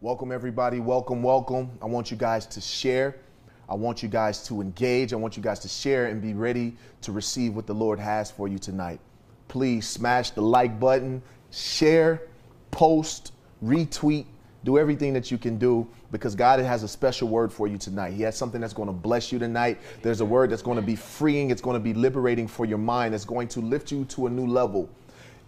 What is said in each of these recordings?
Welcome, everybody. Welcome, welcome. I want you guys to share. I want you guys to engage. I want you guys to share and be ready to receive what the Lord has for you tonight. Please smash the like button, share, post, retweet, do everything that you can do because God has a special word for you tonight. He has something that's going to bless you tonight. There's a word that's going to be freeing, it's going to be liberating for your mind, it's going to lift you to a new level.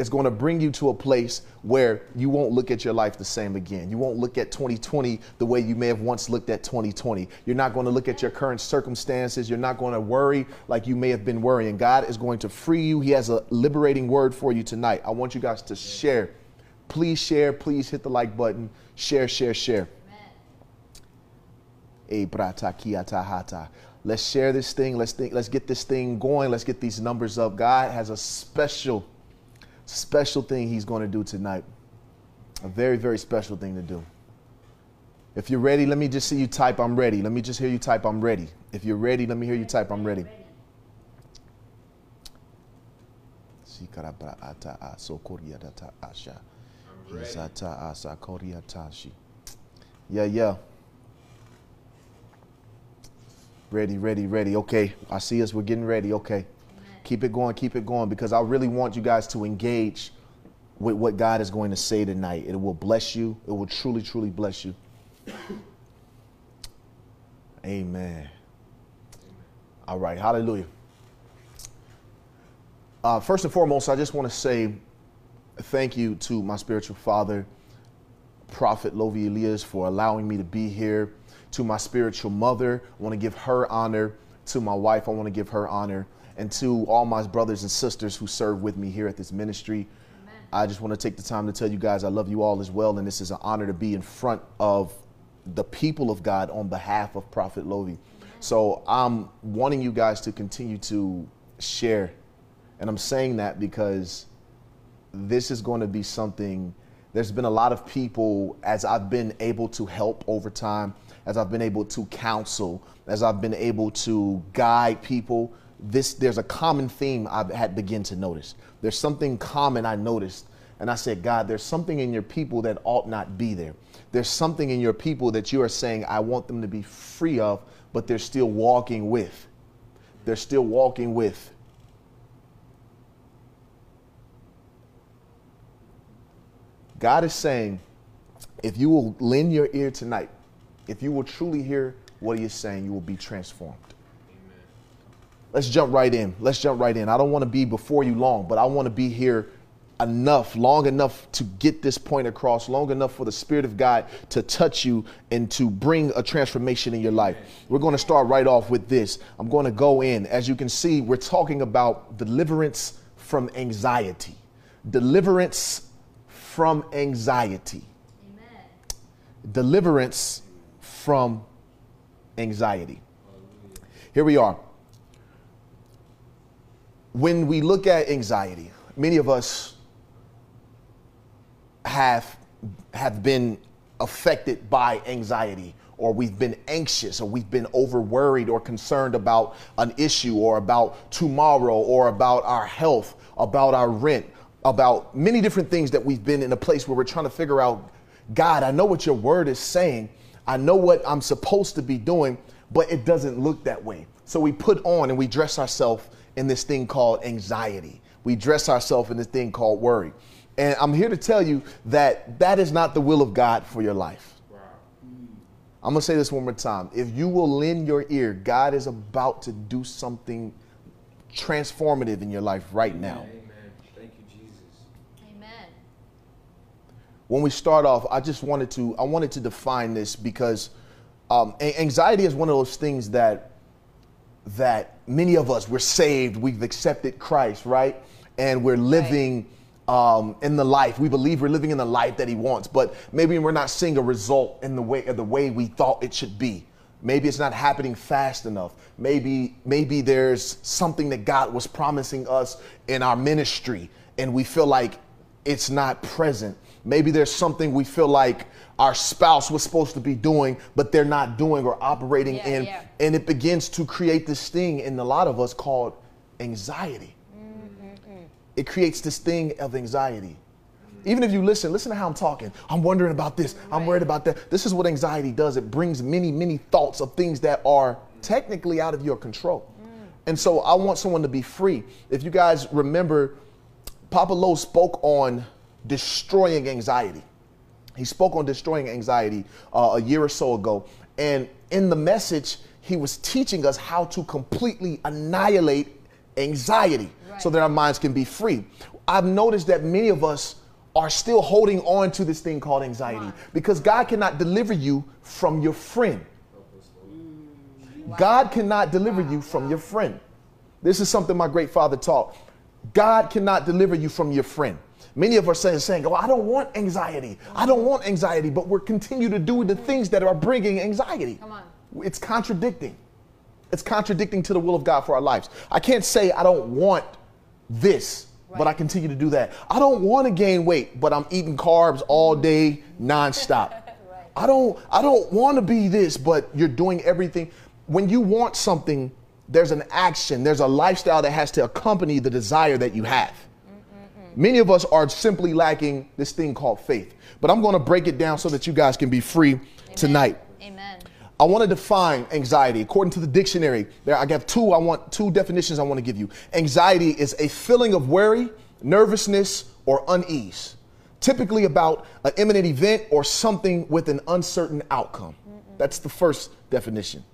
It's going to bring you to a place where you won't look at your life the same again. You won't look at 2020 the way you may have once looked at 2020. You're not going to look at your current circumstances. You're not going to worry like you may have been worrying. God is going to free you. He has a liberating word for you tonight. I want you guys to share. Please share. Please hit the like button. Share, share, share. Let's share this thing. Let's think, let's get this thing going. Let's get these numbers up. God has a special special thing he's going to do tonight. A very, very special thing to do. If you're ready, let me just see you type, I'm ready. Let me just hear you type, I'm ready. If you're ready, let me hear you type, I'm ready. Yeah, yeah. Ready, ready, ready. Okay. I see us. We're getting ready. Okay. Keep it going, keep it going, because I really want you guys to engage with what God is going to say tonight. It will bless you, it will truly, truly bless you. Amen. All right, hallelujah. Uh, first and foremost, I just want to say thank you to my spiritual father, Prophet Lovy Elias, for allowing me to be here. To my spiritual mother, I want to give her honor. To my wife, I want to give her honor and to all my brothers and sisters who serve with me here at this ministry. Amen. I just want to take the time to tell you guys I love you all as well, and this is an honor to be in front of the people of God on behalf of Prophet Lovy. So I'm wanting you guys to continue to share, and I'm saying that because this is going to be something. There's been a lot of people as I've been able to help over time, as I've been able to counsel, as I've been able to guide people this there's a common theme I had begin to notice. There's something common I noticed, and I said, God, there's something in your people that ought not be there. There's something in your people that you are saying I want them to be free of, but they're still walking with. They're still walking with. God is saying, if you will lend your ear tonight, if you will truly hear what he is saying, you will be transformed. Let's jump right in. Let's jump right in. I don't want to be before you long, but I want to be here enough, long enough to get this point across, long enough for the Spirit of God to touch you and to bring a transformation in your life. We're going to start right off with this. I'm going to go in. As you can see, we're talking about deliverance from anxiety. Deliverance from anxiety. Amen. Deliverance from anxiety. Here we are when we look at anxiety, many of us have have been affected by anxiety or we've been anxious or we've been over worried or concerned about an issue or about tomorrow or about our health, about our rent, about many different things that we've been in a place where we're trying to figure out God, I know what your word is saying. I know what I'm supposed to be doing, but it doesn't look that way. So we put on and we dress ourselves in this thing called anxiety. We dress ourselves in this thing called worry. And I'm here to tell you that that is not the will of God for your life. I'm going to say this one more time. If you will lend your ear, God is about to do something transformative in your life right now. Amen. Thank you, Jesus. Amen. When we start off, I just wanted to I wanted to define this because um, anxiety is one of those things that that many of us, we're saved, we've accepted Christ, right? And we're living right. um, in the life. We believe we're living in the life that He wants, but maybe we're not seeing a result in the way, the way we thought it should be. Maybe it's not happening fast enough. Maybe, maybe there's something that God was promising us in our ministry, and we feel like it's not present. Maybe there's something we feel like our spouse was supposed to be doing, but they're not doing or operating yeah, in. Yeah. And it begins to create this thing in a lot of us called anxiety. Mm-hmm. It creates this thing of anxiety. Even if you listen, listen to how I'm talking. I'm wondering about this. I'm worried about that. This is what anxiety does. It brings many, many thoughts of things that are technically out of your control. And so I want someone to be free. If you guys remember, Papa Lowe spoke on destroying anxiety. He spoke on destroying anxiety uh, a year or so ago. And in the message, he was teaching us how to completely annihilate anxiety Right. so that our minds can be free. I've noticed that many of us are still holding on to this thing called anxiety because God cannot deliver you from your friend. God cannot deliver you from your friend. This is something my great father taught. God cannot deliver you from your friend. Many of us are saying, "Oh, I don't want anxiety. I don't want anxiety," but we're continue to do the things that are bringing anxiety. Come on. It's contradicting. It's contradicting to the will of God for our lives. I can't say I don't want this, but I continue to do that. I don't want to gain weight, but I'm eating carbs all day nonstop. I don't I don't want to be this, but you're doing everything. When you want something, there's an action, there's a lifestyle that has to accompany the desire that you have. Many of us are simply lacking this thing called faith. But I'm going to break it down so that you guys can be free tonight. Amen. I want to define anxiety according to the dictionary. There, I got two. I want two definitions. I want to give you. Anxiety is a feeling of worry, nervousness, or unease, typically about an imminent event or something with an uncertain outcome. That's the first definition.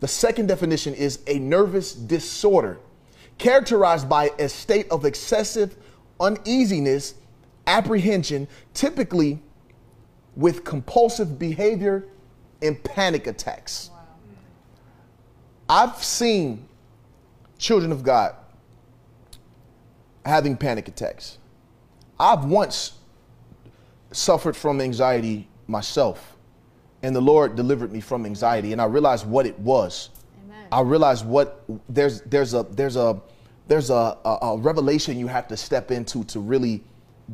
The second definition is a nervous disorder, characterized by a state of excessive uneasiness, apprehension, typically with compulsive behavior and panic attacks. I've seen children of God having panic attacks. I've once suffered from anxiety myself, and the Lord delivered me from anxiety, and I realized what it was. Amen. I realized what there's there's a there's a there's a, a, a revelation you have to step into to really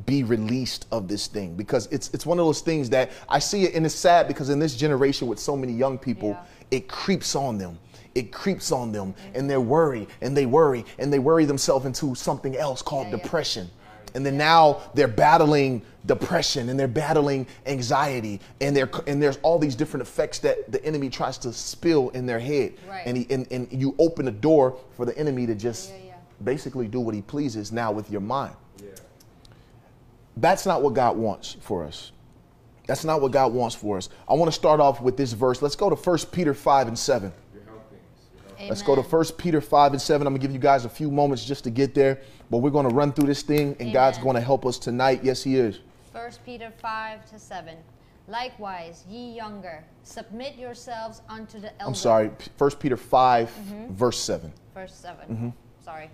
be released of this thing because it's it's one of those things that I see it and it's sad because in this generation with so many young people Yeah. it creeps on them it creeps on them and they're worried and they worry and they worry themselves into something else called Yeah, yeah. depression and then now they're battling depression and they're battling anxiety and they're and there's all these different effects that the enemy tries to spill in their head Right. and he and, and you open a door for the enemy to just. Basically do what he pleases now with your mind Yeah. that's not what God wants for us. That's not what God wants for us. I want to start off with this verse. Let's go to 1 Peter 5 and 7. Amen. Let's go to Amen. 1 Peter 5 and 7. I'm going to give you guys a few moments just to get there, but we're going to run through this thing and God's going to help us tonight. Yes, He is. First Peter 5 to 7. Likewise, ye younger, submit yourselves unto the elder. I'm sorry. 1 Peter 5, Mm-hmm. verse 7. Verse 7. Mm-hmm. Sorry.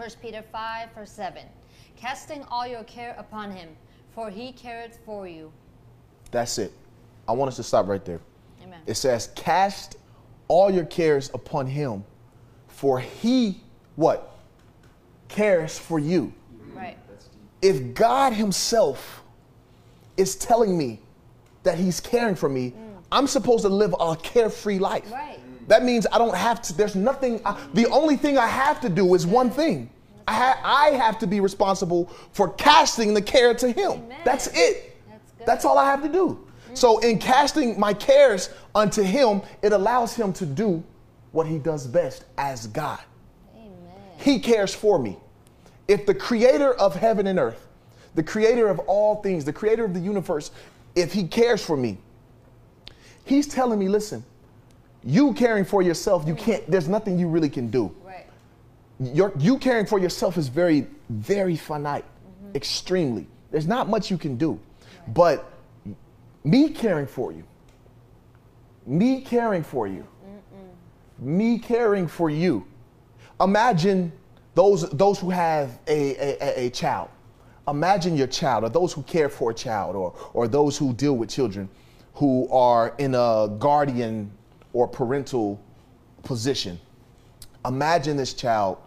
First Peter 5, verse 7. Casting all your care upon him, for he careth for you. That's it. I want us to stop right there. Amen. It says, Cast all your cares upon Him, for He, what? Cares for you. Right. if God Himself is telling me that He's caring for me, I'm supposed to live a carefree life. Mm. Right. That means I don't have to, there's nothing, I, the only thing I have to do is one thing. I, ha, I have to be responsible for casting the care to Him. Amen. That's it. That's good. That's all I have to do. So, in casting my cares unto Him, it allows Him to do what He does best as God. Amen. He cares for me. If the creator of heaven and earth, the creator of all things, the creator of the universe, if he cares for me, he's telling me, listen, you caring for yourself, you can't, there's nothing you really can do. Right. Your, you caring for yourself is very, very finite, mm-hmm. extremely. There's not much you can do. But me caring for you, me caring for you, me caring for you. Imagine those, those who have a, a, a- a child. Imagine your child, or those who care for a child, or, or those who deal with children who are in a guardian or parental position. Imagine this child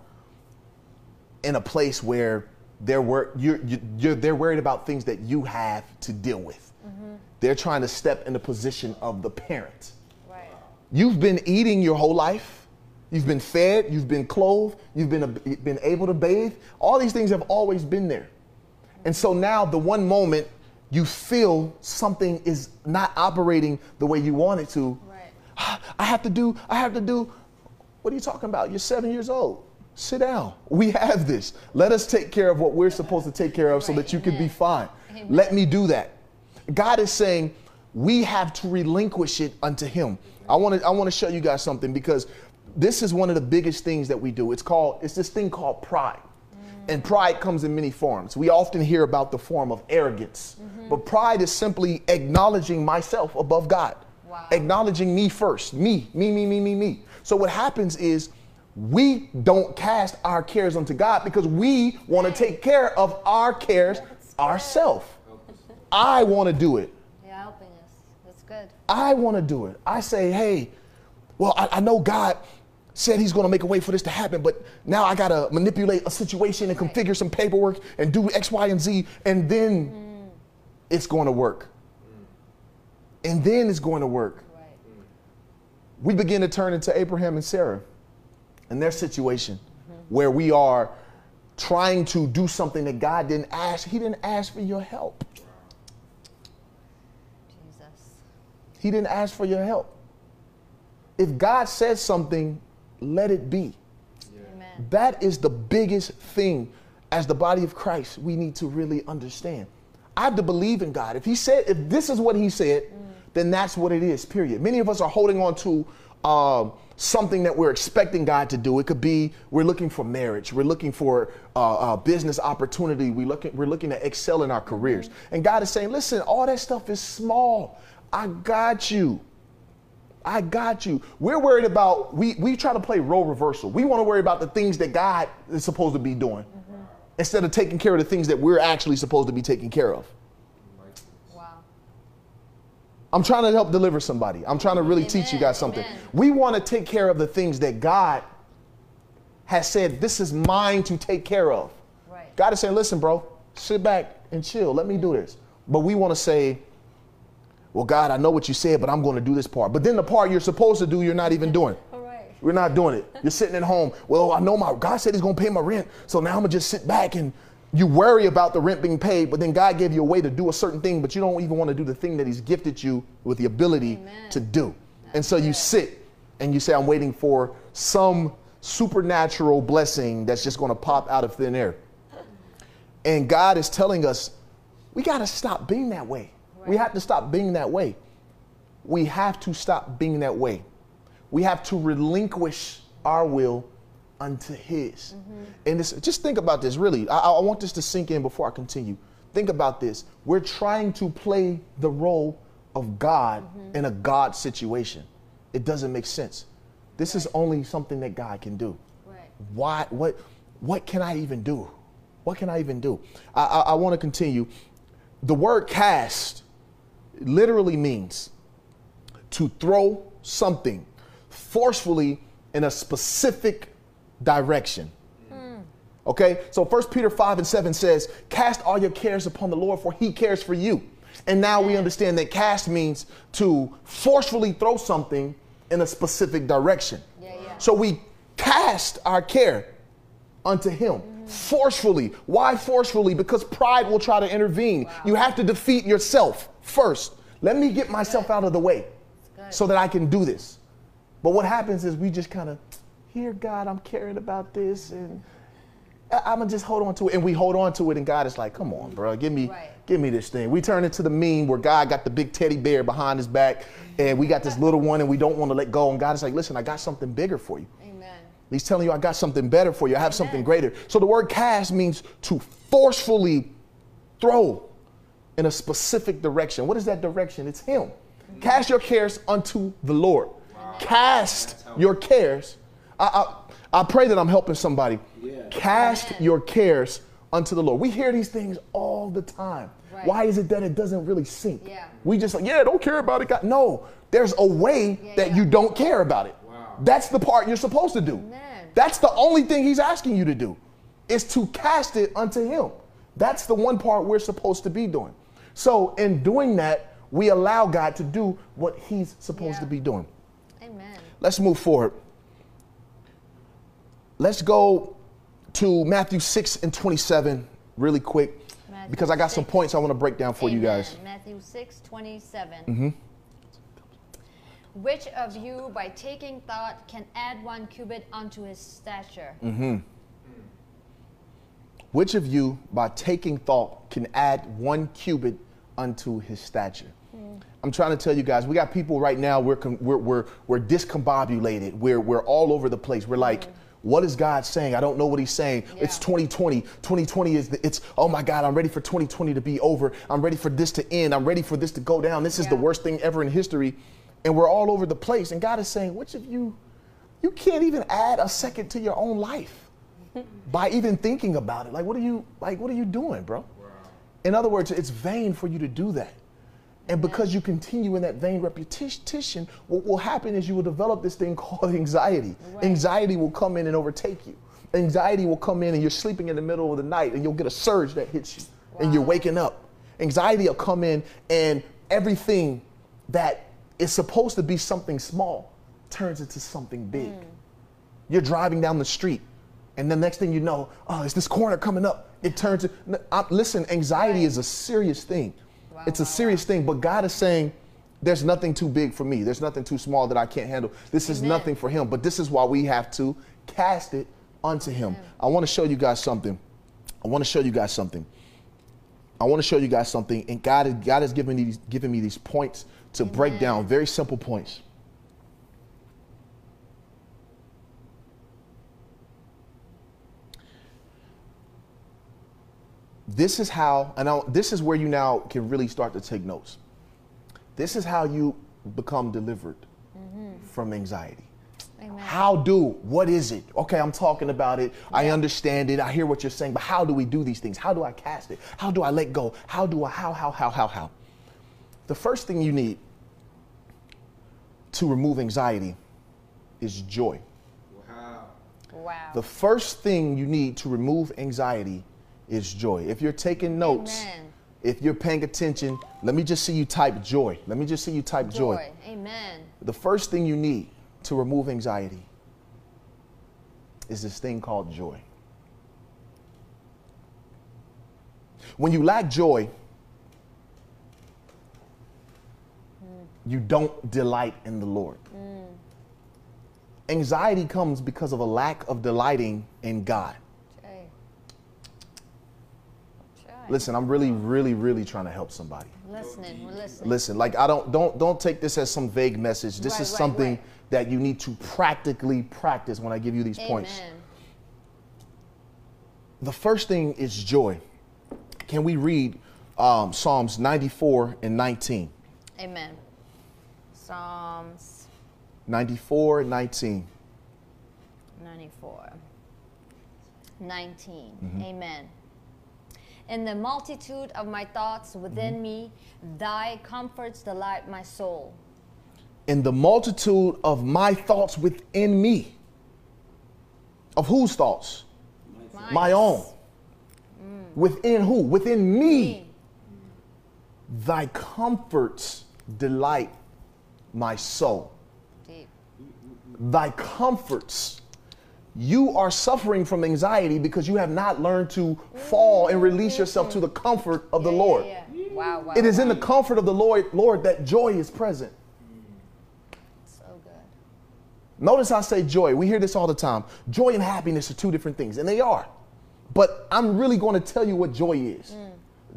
in a place where they're, wor- you're, you- you're, they're worried about things that you have to deal with. Mm-hmm. They're trying to step in the position of the parent. Right. You've been eating your whole life. You've been fed. You've been clothed. You've been, been able to bathe. All these things have always been there. And so now the one moment you feel something is not operating the way you want it to, Right. I have to do, I have to do. What are you talking about? You're seven years old. Sit down. We have this. Let us take care of what we're supposed to take care of so that you can be fine. Let me do that. God is saying we have to relinquish it unto Him. I want to I want to show you guys something because this is one of the biggest things that we do. It's called it's this thing called pride. Mm. And pride comes in many forms. We often hear about the form of arrogance, mm-hmm. but pride is simply acknowledging myself above God Wow. acknowledging me first. Me, me, me, me, me, me. So what happens is we don't cast our cares unto God because we want to take care of our cares ourselves. I want to do it. You're helping us. That's good. I want to do it. I say, hey, well, I, I know God said he's going to make a way for this to happen, but now I got to manipulate a situation and configure some paperwork and do X, Y, and Z, and then mm. it's going to work. Mm. And then it's going to work. Right. we begin to turn into Abraham and Sarah and their situation where we are trying to do something that God didn't ask. He didn't ask for your help. Jesus. He didn't ask for your help. If God says something, let it be. Amen. That is the biggest thing as the body of Christ we need to really understand. I have to believe in God. If He said, if this is what He said, mm. then that's what it is, period. Many of us are holding on to um, something that we're expecting God to do. It could be we're looking for marriage, we're looking for uh, uh, business opportunity, we looking, we're looking to excel in our careers. And God is saying, listen, all that stuff is small. I got you. I got you. We're worried about, we, we try to play role reversal. We want to worry about the things that God is supposed to be doing instead of taking care of the things that we're actually supposed to be taking care of. I'm trying to help deliver somebody. I'm trying to really teach you guys something. amen. We want to take care of the things that God has said, this is mine to take care of. Right. God is saying, listen, bro, sit back and chill. Let me do this. But we want to say, well, God, I know what you said, but I'm going to do this part. But then the part you're supposed to do, you're not even doing. Right. We're not doing it. You're sitting at home. Well, I know my God said He's going to pay my rent, so now I'm gonna just sit back and you worry about the rent being paid. But then God gave you a way to do a certain thing, but you don't even want to do the thing that He's gifted you with the ability Amen. to do. and so you sit and you say, "I'm waiting for some supernatural blessing that's just going to pop out of thin air." And God is telling us, we got to stop being that way. We have to stop being that way. We have to stop being that way. We have to relinquish our will unto His. Mm-hmm. And this, just think about this, really. I, I want this to sink in before I continue. Think about this. We're trying to play the role of God mm-hmm. in a God situation. It doesn't make sense. This is only something that God can do Right. why what what can i even do what can i even do i, I, I want to continue the word cast literally means to throw something forcefully in a specific direction okay so First peter 5 and 7 says cast all your cares upon the lord for he cares for you and now we understand that cast means to forcefully throw something in a specific direction Yeah, yeah. so we cast our care unto him forcefully. Why forcefully? Because pride will try to intervene. You have to defeat yourself first. Let me get myself out of the way so that I can do this. But what happens is we just kind of, here, God, I'm caring about this and I'm gonna just hold on to it. And we hold on to it, and God is like, come on, bro, give me, Right. give me this thing. We turn into the meme where God got the big teddy bear behind his back, and we got this little one, and we don't want to let go. And God is like, listen, I got something bigger for you. Amen. He's telling you, I got something better for you. I have something greater. So the word cast means to forcefully throw in a specific direction. What is that direction? It's Him. Cast your cares unto the Lord. Cast your cares. I, I, I pray that I'm helping somebody. Cast Amen. your cares unto the Lord. We hear these things all the time. Right. Why is it that it doesn't really sink? Yeah. We just like, yeah, don't care about it. God. No, there's a way Yeah, that yeah. you don't care about it. Wow. That's the part you're supposed to do. Amen. That's the only thing he's asking you to do is to cast it unto him. That's the one part we're supposed to be doing. So in doing that, we allow God to do what he's supposed Yeah. to be doing. Amen. Let's move forward. Let's go to Matthew 6 and 27 really quick. Matthew because I got some points I want to break down for you guys. Matthew 6, 27. Mm-hmm. Which of you, by taking thought, can add one cubit unto his stature? Mm-hmm. Which of you, by taking thought, can add one cubit unto his stature? I'm trying to tell you guys, we got people right now, we're, com- we're, we're, we're discombobulated. We're, we're all over the place. We're like, what is God saying? I don't know what he's saying. It's 2020. 2020 is, the, it's, oh my God, I'm ready for 2020 to be over. I'm ready for this to end. I'm ready for this to go down. This is the worst thing ever in history. And we're all over the place. And God is saying, which of you, you can't even add a second to your own life by even thinking about it. Like, what are you, like, what are you doing, bro? In other words, it's vain for you to do that. And because you continue in that vain repetition, what will happen is you will develop this thing called anxiety. Right. Anxiety will come in and overtake you. Anxiety will come in and you're sleeping in the middle of the night and you'll get a surge that hits you and you're waking up. Anxiety will come in and everything that is supposed to be something small turns into something big. Hmm. You're driving down the street, and the next thing you know, oh, is this corner coming up? It turns. n- I- listen, anxiety Right. is a serious thing. Wow, it's a serious thing, but God is saying, there's nothing too big for me. There's nothing too small that I can't handle. This is Amen. nothing for Him. But this is why we have to cast it unto Him. I want to show you guys something. I want to show you guys something. I want to show you guys something, and God, is- God has given me these, given me these points to break down, very simple points. This is how, and now this is where you now can really start to take notes. This is how you become delivered mm-hmm. from anxiety. Amen. How do? What is it? Okay, I'm talking about it. I understand it. I hear what you're saying, but how do we do these things? How do I cast it? How do I let go? How do I, how, how, how, how, how? The first thing you need to remove anxiety is joy. Wow. Wow. The first thing you need to remove anxiety is joy. If you're taking notes, Amen. if you're paying attention, let me just see you type joy. Let me just see you type joy. Joy. Amen. The first thing you need to remove anxiety is this thing called joy. When you lack joy, you don't delight in the Lord. Mm. Anxiety comes because of a lack of delighting in God. Listen, I'm really, really, really trying to help somebody. Listening. We're listening. Listen, like I don't don't don't take this as some vague message. This Right, is right, something right. that you need to practically practice when I give you these Amen. points. The first thing is joy. Can we read um, Psalms 94 and 19? Amen. Psalms 94 and 19. 94. 19. Mm-hmm. Amen. In the multitude of my thoughts within Mm-hmm. me, thy comforts delight my soul. In the multitude of my thoughts within me. Of whose thoughts? My own. Within who? Within me. Me. Thy comforts delight my soul. Deep. Thy comforts. You are suffering from anxiety because you have not learned to fall and release yourself to the comfort of the Yeah, Lord. Yeah, yeah. Wow, wow. It is in the comfort of the Lord, Lord that joy is present. So good. Notice I say joy. We hear this all the time. Joy and happiness are two different things, and they are. But I'm really going to tell you what joy is. Mm.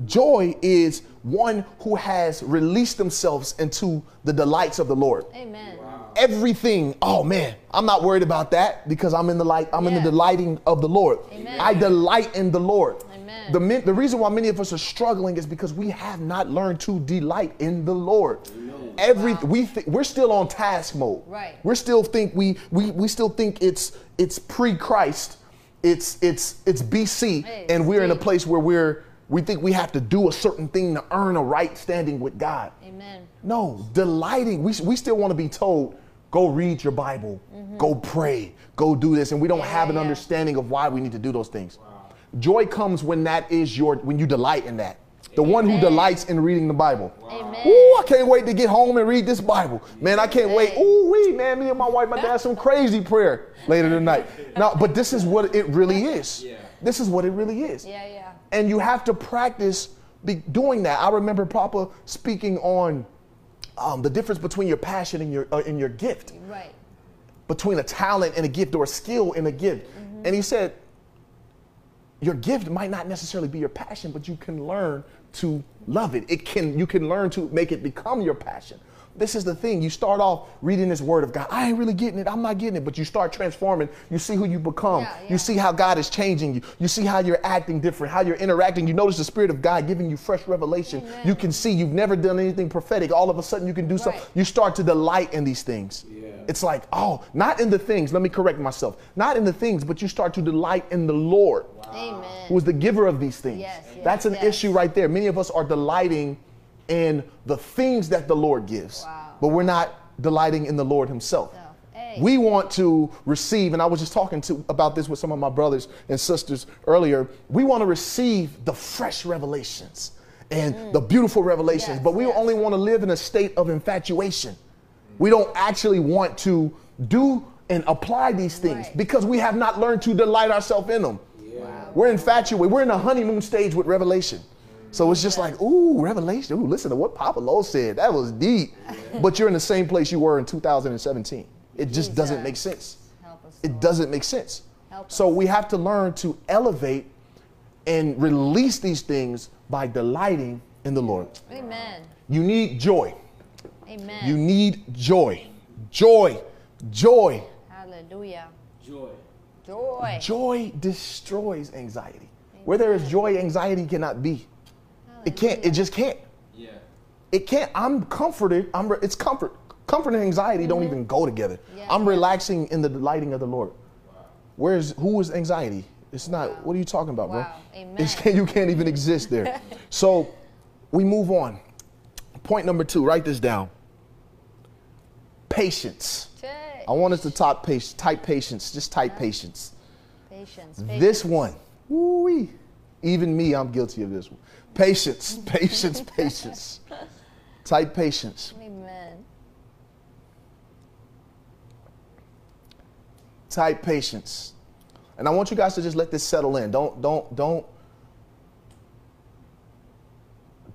Joy is one who has released themselves into the delights of the Lord. Amen. Everything, oh man, I'm not worried about that because I'm in the light, I'm in the delighting of the Lord. Amen. I delight in the Lord. Amen. The, the reason why many of us are struggling is because we have not learned to delight in the Lord. Every Wow. we th- we're still on task mode. Right. We're still think we we we still think it's it's pre-Christ, it's it's it's BC, Hey, and we're in a place where we're we think we have to do a certain thing to earn a right standing with God. Amen. No, delighting. We, we still want to be told, go read your Bible, go pray, go do this. And we don't Mm-hmm. Yeah, have an yeah. understanding of why we need to do those things. Joy comes when that is your, when you delight in that. The one who delights in reading the Bible. Amen. Ooh, I can't wait to get home and read this Bible. Man, I can't wait. Ooh, wee, man, me and my wife, my dad, some crazy prayer later tonight. No, but this is what it really is. This is what it really is. Yeah, yeah. And you have to practice be doing that. I remember Papa speaking on um, the difference between your passion and your uh, and your gift, Right. between a talent and a gift or a skill and a gift. And he said, your gift might not necessarily be your passion, but you can learn to love it. It can you can learn to make it become your passion. This is the thing. You start off reading this word of God. I ain't really getting it. I'm not getting it. But you start transforming. You see who you become. Yeah, yeah. You see how God is changing you. You see how you're acting different, how you're interacting. You notice the Spirit of God giving you fresh revelation. Amen. You can see you've never done anything prophetic. All of a sudden, you can do something. You start to delight in these things. Yeah. It's like, oh, not in the things. Let me correct myself. Not in the things, but you start to delight in the Lord Amen. who is the giver of these things. Yes, yes, That's an yes. issue right there. Many of us are delighting in the things that the Lord gives, Wow. but we're not delighting in the Lord Himself. So, hey. We want to receive, and I was just talking to about this with some of my brothers and sisters earlier. We want to receive the fresh revelations and the beautiful revelations, Mm. Yes, but we yes. only want to live in a state of infatuation. We don't actually want to do and apply these things Right. because we have not learned to delight ourselves in them. We're infatuated. We're in a honeymoon stage with revelation. So it's just like, ooh, revelation. Ooh, listen to what Papa Lowe said. That was deep. but you're in the same place you were in 2017. It just doesn't make sense. Help us. It doesn't make sense. Help So we have to learn to elevate and release these things by delighting in the Lord. Amen. You need joy. Amen. You need joy. Joy. Joy. Hallelujah. Joy. Joy. Joy destroys anxiety. Where there is joy, anxiety cannot be. It can't. It just can't. Yeah. It can't. I'm comforted. I'm. Re- it's comfort. Comfort and anxiety don't mm-hmm. even go together. Yeah, I'm relaxing in the delighting of the Lord. Wow. Where's who is anxiety? It's not. What are you talking about, bro? Wow. Amen. It's, you can't even exist there. so, we move on. Point number two. Write this down. Patience. Jay. I want us to type patience. Type patience. Just type patience. Patience. This patience. one, woo even me, I'm guilty of this one. Patience, patience, patience. Type patience. Amen. Type patience. And I want you guys to just let this settle in. Don't, don't, don't,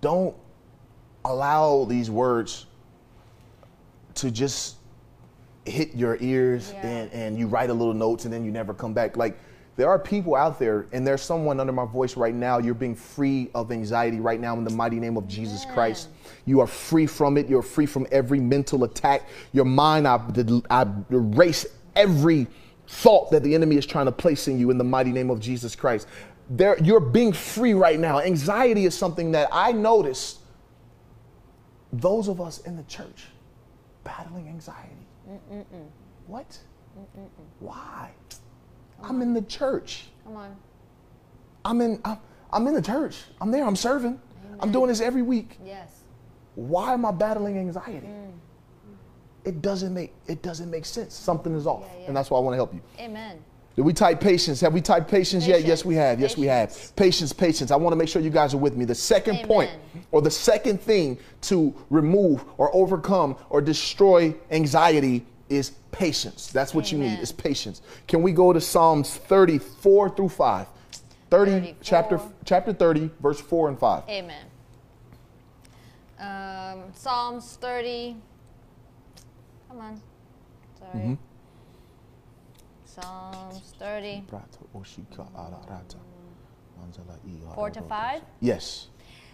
don't allow these words to just hit your ears Yeah. and, and you write a little notes and then you never come back. Like there are people out there and there's someone under my voice right now. You're being free of anxiety right now in the mighty name of Jesus Amen. Christ. You are free from it. You're free from every mental attack. Your mind, I, I erase every thought that the enemy is trying to place in you in the mighty name of Jesus Christ. There, you're being free right now. Anxiety is something that I notice those of us in the church battling anxiety. What? Why? I'm in the church. Come on. I'm in. I'm, I'm in the church. I'm there. I'm serving. I'm doing this every week. Yes. Why am I battling anxiety? Mm. It doesn't make it doesn't make sense. Something is off, Yeah, yeah. and that's why I want to help you. Amen. Did we type patience? Have we typed patience, yet? Yes, we have. Yes, we have. Patience. Patience, patience. I want to make sure you guys are with me. The second Amen. point, or the second thing to remove or overcome or destroy anxiety is patience. That's what you need. Is patience. Can we go to Psalms 34 through 5? 30 34. chapter chapter 30 verse 4 and 5. Amen. Um, Psalms 30. Come on. Sorry. Mm-hmm. Psalms 30. Four Four to five? Yes.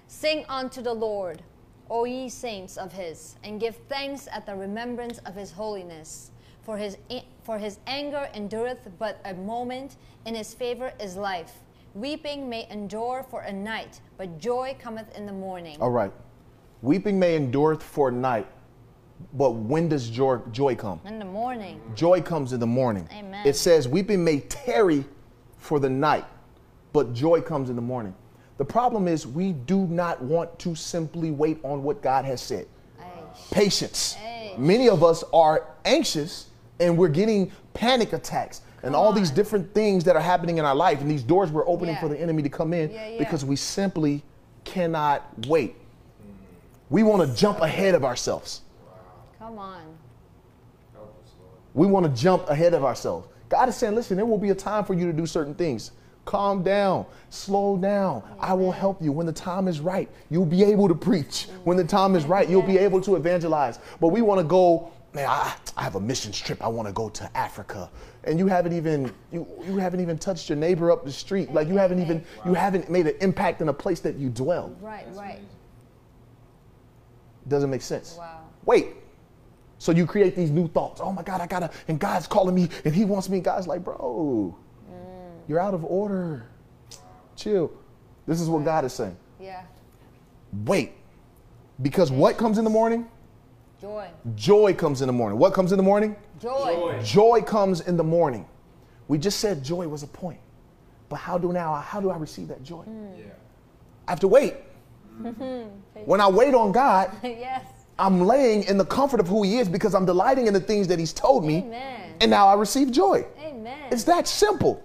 Sing unto the Lord, O ye saints of his, and give thanks at the remembrance of his holiness. For his, for his anger endureth but a moment, in his favor is life. Weeping may endure for a night, but joy cometh in the morning. All right. Weeping may endureth for a night, but when does joy, joy come? In the morning. Joy comes in the morning. Amen. It says, Weeping may tarry for the night, but joy comes in the morning. The problem is, we do not want to simply wait on what God has said. Patience. Many of us are anxious and we're getting panic attacks and all these different things that are happening in our life, and these doors we're opening Yeah. for the enemy to come in Yeah, yeah. because we simply cannot wait. We want to jump ahead of ourselves. Come on. Help us, Lord. We want to jump ahead of ourselves. God is saying, listen, there will be a time for you to do certain things, Calm down. Slow down. I will help you. When the time is right, you'll be able to preach. When the time is right, you'll be able to evangelize. But we want to go, man, I, I have a missions trip. I want to go to Africa. And you haven't even you, you haven't even touched your neighbor up the street. Like you haven't even you haven't made an impact in a place that you dwell. Right, right. Doesn't make sense. Wow. Wait. So you create these new thoughts. Oh my God, I gotta, and God's calling me and he wants me. God's like, bro, you're out of order. Chill. This is what God is saying. Yeah. Wait. Because what comes in the morning? Joy. Joy comes in the morning. What comes in the morning? Joy. Joy comes in the morning. We just said joy was a point. But how do now how do I receive that joy? Hmm. Yeah. I have to wait. Hmm. when I wait on God, yes. I'm laying in the comfort of who he is because I'm delighting in the things that he's told me. Amen. And now I receive joy. Amen. It's that simple.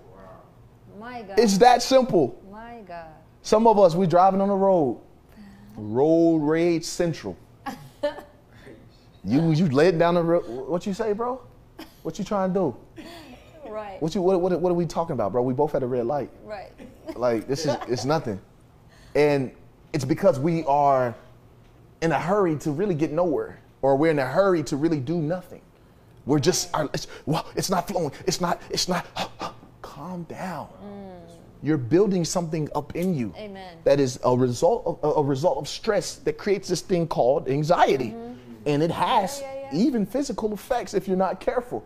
My God. It's that simple. My God. Some of us, we driving on the road. Road rage central. you you laid down the road. What you say, bro? What you trying to do? Right. What you what, what, what are we talking about, bro? We both had a red light. Right. Like this is it's nothing. And it's because we are in a hurry to really get nowhere, or we're in a hurry to really do nothing. We're just our, it's, well, it's not flowing. It's not. It's not. Calm down. You're building something up in you Amen. that is a result of a result of stress that creates this thing called anxiety, and it has Yeah, yeah, yeah. even physical effects if you're not careful.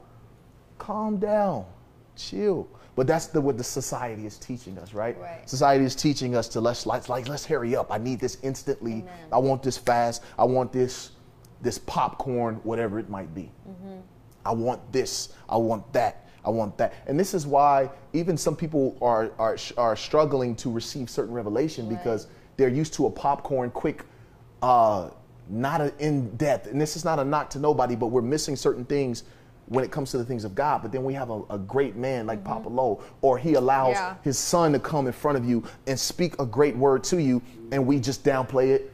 Calm down, chill. But that's the, what the society is teaching us, right? Right. Society is teaching us to let's let's like let's hurry up. I need this instantly. Amen. I want this fast. I want this this popcorn, whatever it might be. Mm-hmm. I want this. I want that. I want that. And this is why even some people are are, are struggling to receive certain revelation Right. because they're used to a popcorn, quick, uh, not a in depth. And this is not a knock to nobody, but we're missing certain things when it comes to the things of God. But then we have a, a great man like Papa Lowe, or he allows Yeah. his son to come in front of you and speak a great word to you, and we just downplay it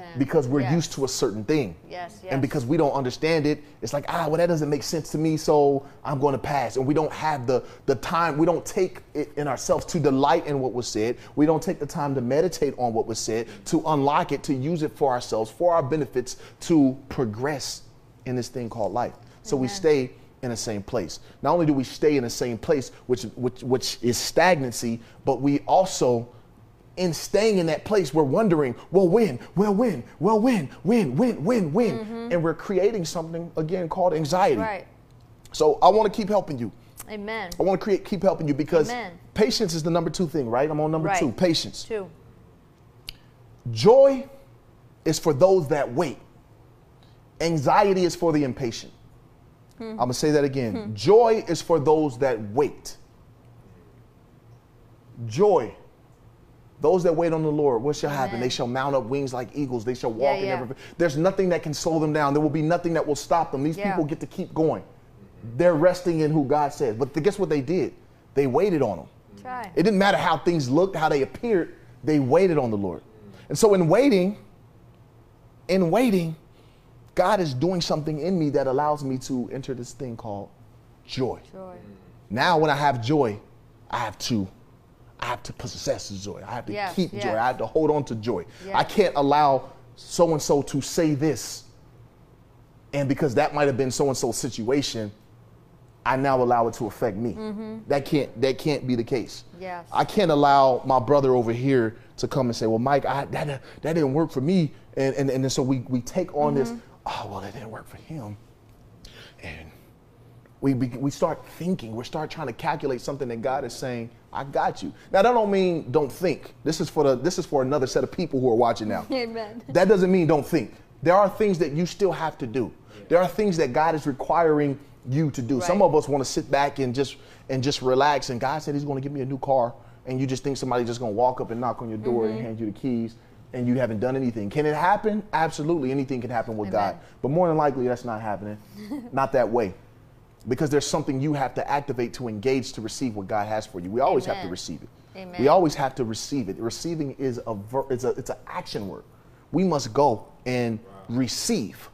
Amen. because we're Yes. used to a certain thing. Yes, And because we don't understand it, it's like, ah, well, that doesn't make sense to me, so I'm going to pass. And we don't have the, the time, we don't take it in ourselves to delight in what was said. We don't take the time to meditate on what was said, to unlock it, to use it for ourselves, for our benefits, to progress in this thing called life. So we stay in the same place. Not only do we stay in the same place, which, which, which is stagnancy, but we also in staying in that place, we're wondering, well, when, well, when, well, when, when, when, when, when. And we're creating something, again, called anxiety. Mm-hmm. Right. So I want to keep helping you. Amen. I want to create, keep helping you because Amen. patience is the number two thing, right? I'm on number Right. two, patience. Two. Joy is for those that wait. Anxiety is for the impatient. I'm going to say that again. Joy is for those that wait. Joy. Those that wait on the Lord, what shall happen? They shall mount up wings like eagles. They shall walk Yeah, and yeah. never. There's nothing that can slow them down. There will be nothing that will stop them. These Yeah. people get to keep going. They're resting in who God says. But guess what they did? They waited on Him. Try. It didn't matter how things looked, how they appeared, they waited on the Lord. And so in waiting, in waiting, God is doing something in me that allows me to enter this thing called joy. Joy. Now when I have joy, I have to I have to possess joy. I have to keep joy. I have to hold on to joy. I can't allow so and so to say this and because that might have been so and so's situation, I now allow it to affect me. That can't that can't be the case. Mm-hmm. Yes. I can't allow my brother over here to come and say, "Well, Mike, I, that that didn't work for me," and and, and then so we we take on this. Mm-hmm. Oh, well, that didn't work for him, and we be, we start thinking. We start trying to calculate something that God is saying. I got you. Now that don't mean don't think. This is for the this is for another set of people who are watching now. Amen. That doesn't mean don't think. There are things that you still have to do. There are things that God is requiring you to do. Some of us want to sit back and just and just relax. And God said He's going to give me a new car, and you just think somebody's just going to walk up and knock on your door Mm-hmm. and hand you the keys, and you haven't done anything. Can it happen? Absolutely, anything can happen with Amen. God. But more than likely, that's not happening. not that way. Because there's something you have to activate to engage to receive what God has for you. We always have to receive it. Amen. We always have to receive it. Receiving is a ver- it's a it's an action word. We must go and receive.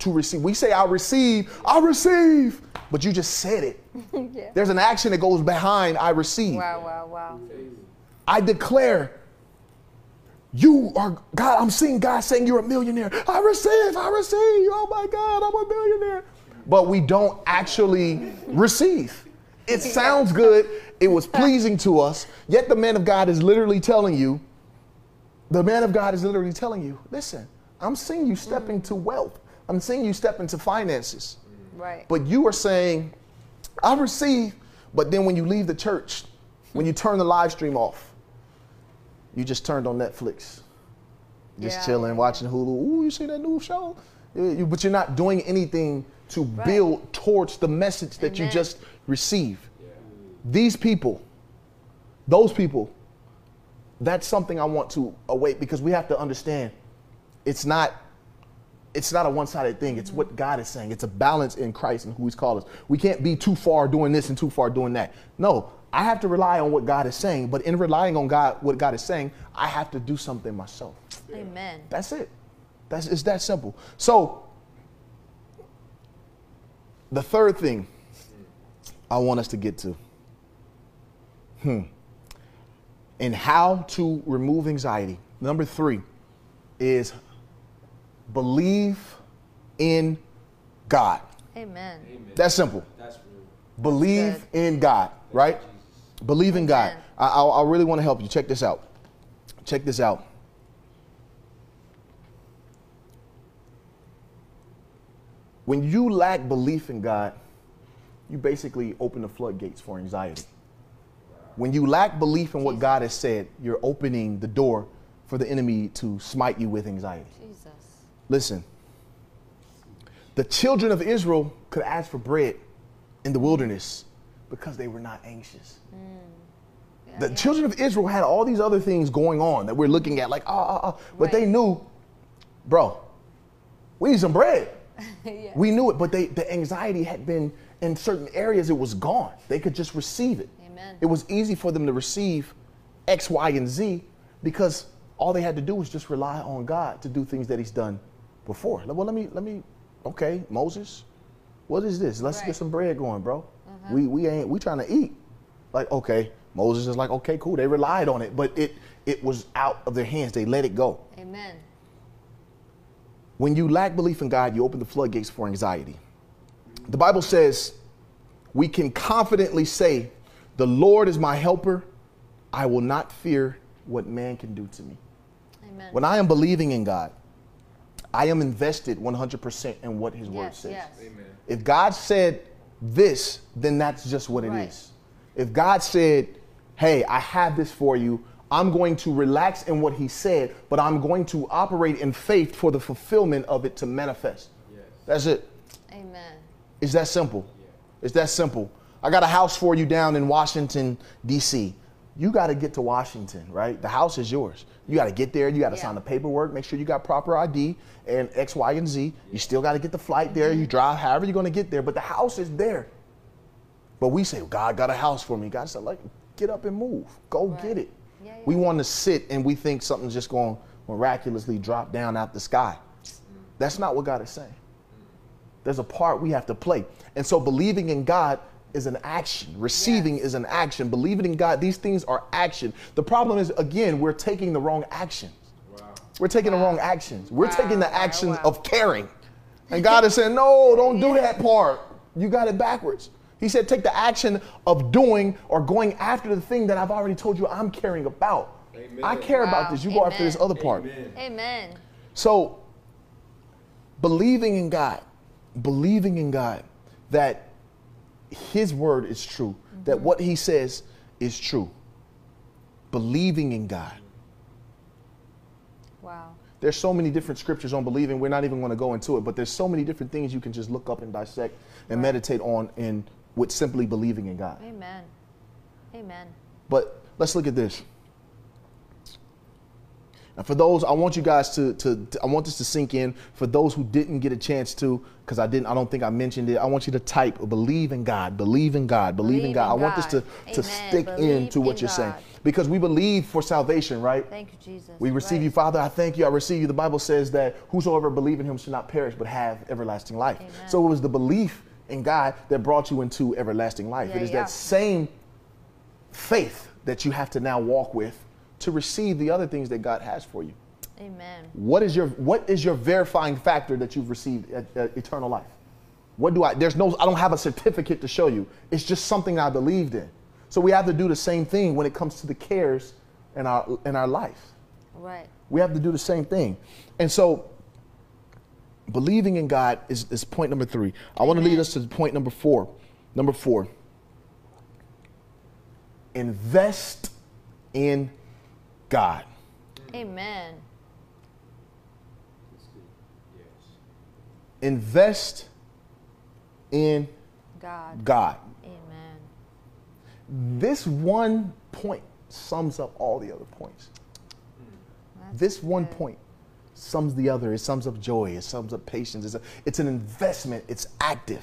To receive. We say I receive, I receive. but you just said it. yeah. There's an action that goes behind I receive. Wow, wow, wow. I declare you are God. I'm seeing God saying you're a millionaire. I receive, I receive. Oh my God, I'm a millionaire. But we don't actually receive. It sounds good. It was pleasing to us. Yet the man of God is literally telling you, the man of God is literally telling you, listen, I'm seeing you step mm. into wealth. I'm seeing you step into finances. Right. But you are saying, I receive, but then when you leave the church, when you turn the live stream off, you just turned on Netflix. Just Yeah. chilling, watching Hulu. Ooh, you see that new show? But you're not doing anything to Right. build towards the message that you just received. These people, those people, that's something I want to await because we have to understand it's not it's not a one-sided thing. It's mm-hmm. what God is saying. It's a balance in Christ and who He's called us. We can't be too far doing this and too far doing that. No, I have to rely on what God is saying. But in relying on God, what God is saying, I have to do something myself. Amen. That's it. That's it's that simple. So the third thing I want us to get to, hmm, and how to remove anxiety. Number three is believe in God. Amen. That's simple. That's real. Believe in God, right? Believe in God. Amen. I, I, I really want to help you. Check this out. Check this out. When you lack belief in God, you basically open the floodgates for anxiety. When you lack belief in what God has said, you're opening the door for the enemy to smite you with anxiety. Jesus. Listen, the children of Israel could ask for bread in the wilderness because they were not anxious. Yeah, The children of Israel had all these other things going on that we're looking at, like, ah, ah, ah. But they knew, bro, we need some bread. yeah. We knew it, but they, the anxiety had been in certain areas, it was gone. They could just receive it. Amen. It was easy for them to receive X, Y, and Z because all they had to do was just rely on God to do things that He's done before. Well, let me, let me, okay, Moses, what is this? Let's Right. get some bread going, bro. Mm-hmm. We, we ain't, we trying to eat. Like, okay, Moses is like, okay, cool. They relied on it, but it, it was out of their hands. They let it go. Amen. When you lack belief in God, you open the floodgates for anxiety. The Bible says we can confidently say, The Lord is my helper. I will not fear what man can do to me. Amen. When I am believing in God, I am invested 100% in what his word says. yes. Amen. If God said this, then that's just what it is. Right. If God said, hey, I have this for you, I'm going to relax in what he said, but I'm going to operate in faith for the fulfillment of it to manifest. Yes. That's it. Amen. It's that simple. It's that simple. I got a house for you down in Washington, D.C. You got to get to Washington, right? The house is yours. You got to get there. You got to Yeah. sign the paperwork, make sure you got proper ID and X, Y, and Z. You still got to get the flight there. You mm-hmm. drive however you're going to get there, but the house is there. But we say, God got a house for me. God said, like, get up and move. Go Right. get it. We want to sit and we think something's just going to miraculously drop down out the sky. That's not what God is saying. There's a part we have to play. And so believing in God is an action. Receiving is an action. Believing in God, these things are action. The problem is, again, we're taking the wrong actions. Wow. We're taking the wrong actions. We're Wow, taking the actions wow. of caring. And God is saying, no, don't do that part. You got it backwards. He said, take the action of doing or going after the thing that I've already told you I'm caring about. Amen. I care about this. You go after this other part. Amen. Amen. So, believing in God, believing in God that His word is true, that what He says is true. Believing in God. Wow. There's so many different scriptures on believing. We're not even going to go into it, but there's so many different things you can just look up and dissect and Right. meditate on in with simply believing in God. Amen. Amen. But let's look at this. And for those, I want you guys to, to, to- I want this to sink in. For those who didn't get a chance to, because I didn't, I don't think I mentioned it. I want you to type believe in God, believe in God, believe, in Believe God. in I want this to, God. to Amen. stick Believe into what in you're saying. Because we believe for salvation, right? Thank you, Jesus. We receive Right. you, Father. I thank you. I receive you. The Bible says that whosoever believe in him shall not perish but have everlasting life. Amen. So it was the belief in God that brought you into everlasting life. Yeah, it is yeah. that same faith that you have to now walk with to receive the other things that God has for you. Amen. What is your what is your verifying factor that you've received uh, uh, eternal life? What do I? There's no. I don't have a certificate to show you. It's just something I believed in. So we have to do the same thing when it comes to the cares in our in our life. Right. We have to do the same thing. And so believing in God is, is point number three. I want to lead us to point number four. Number four. Invest in God. Amen. Invest in God. God. Amen. This one point sums up all the other points. That's This one good. point sums the other. It sums up joy. It sums up patience. It's, a, it's an investment. It's active.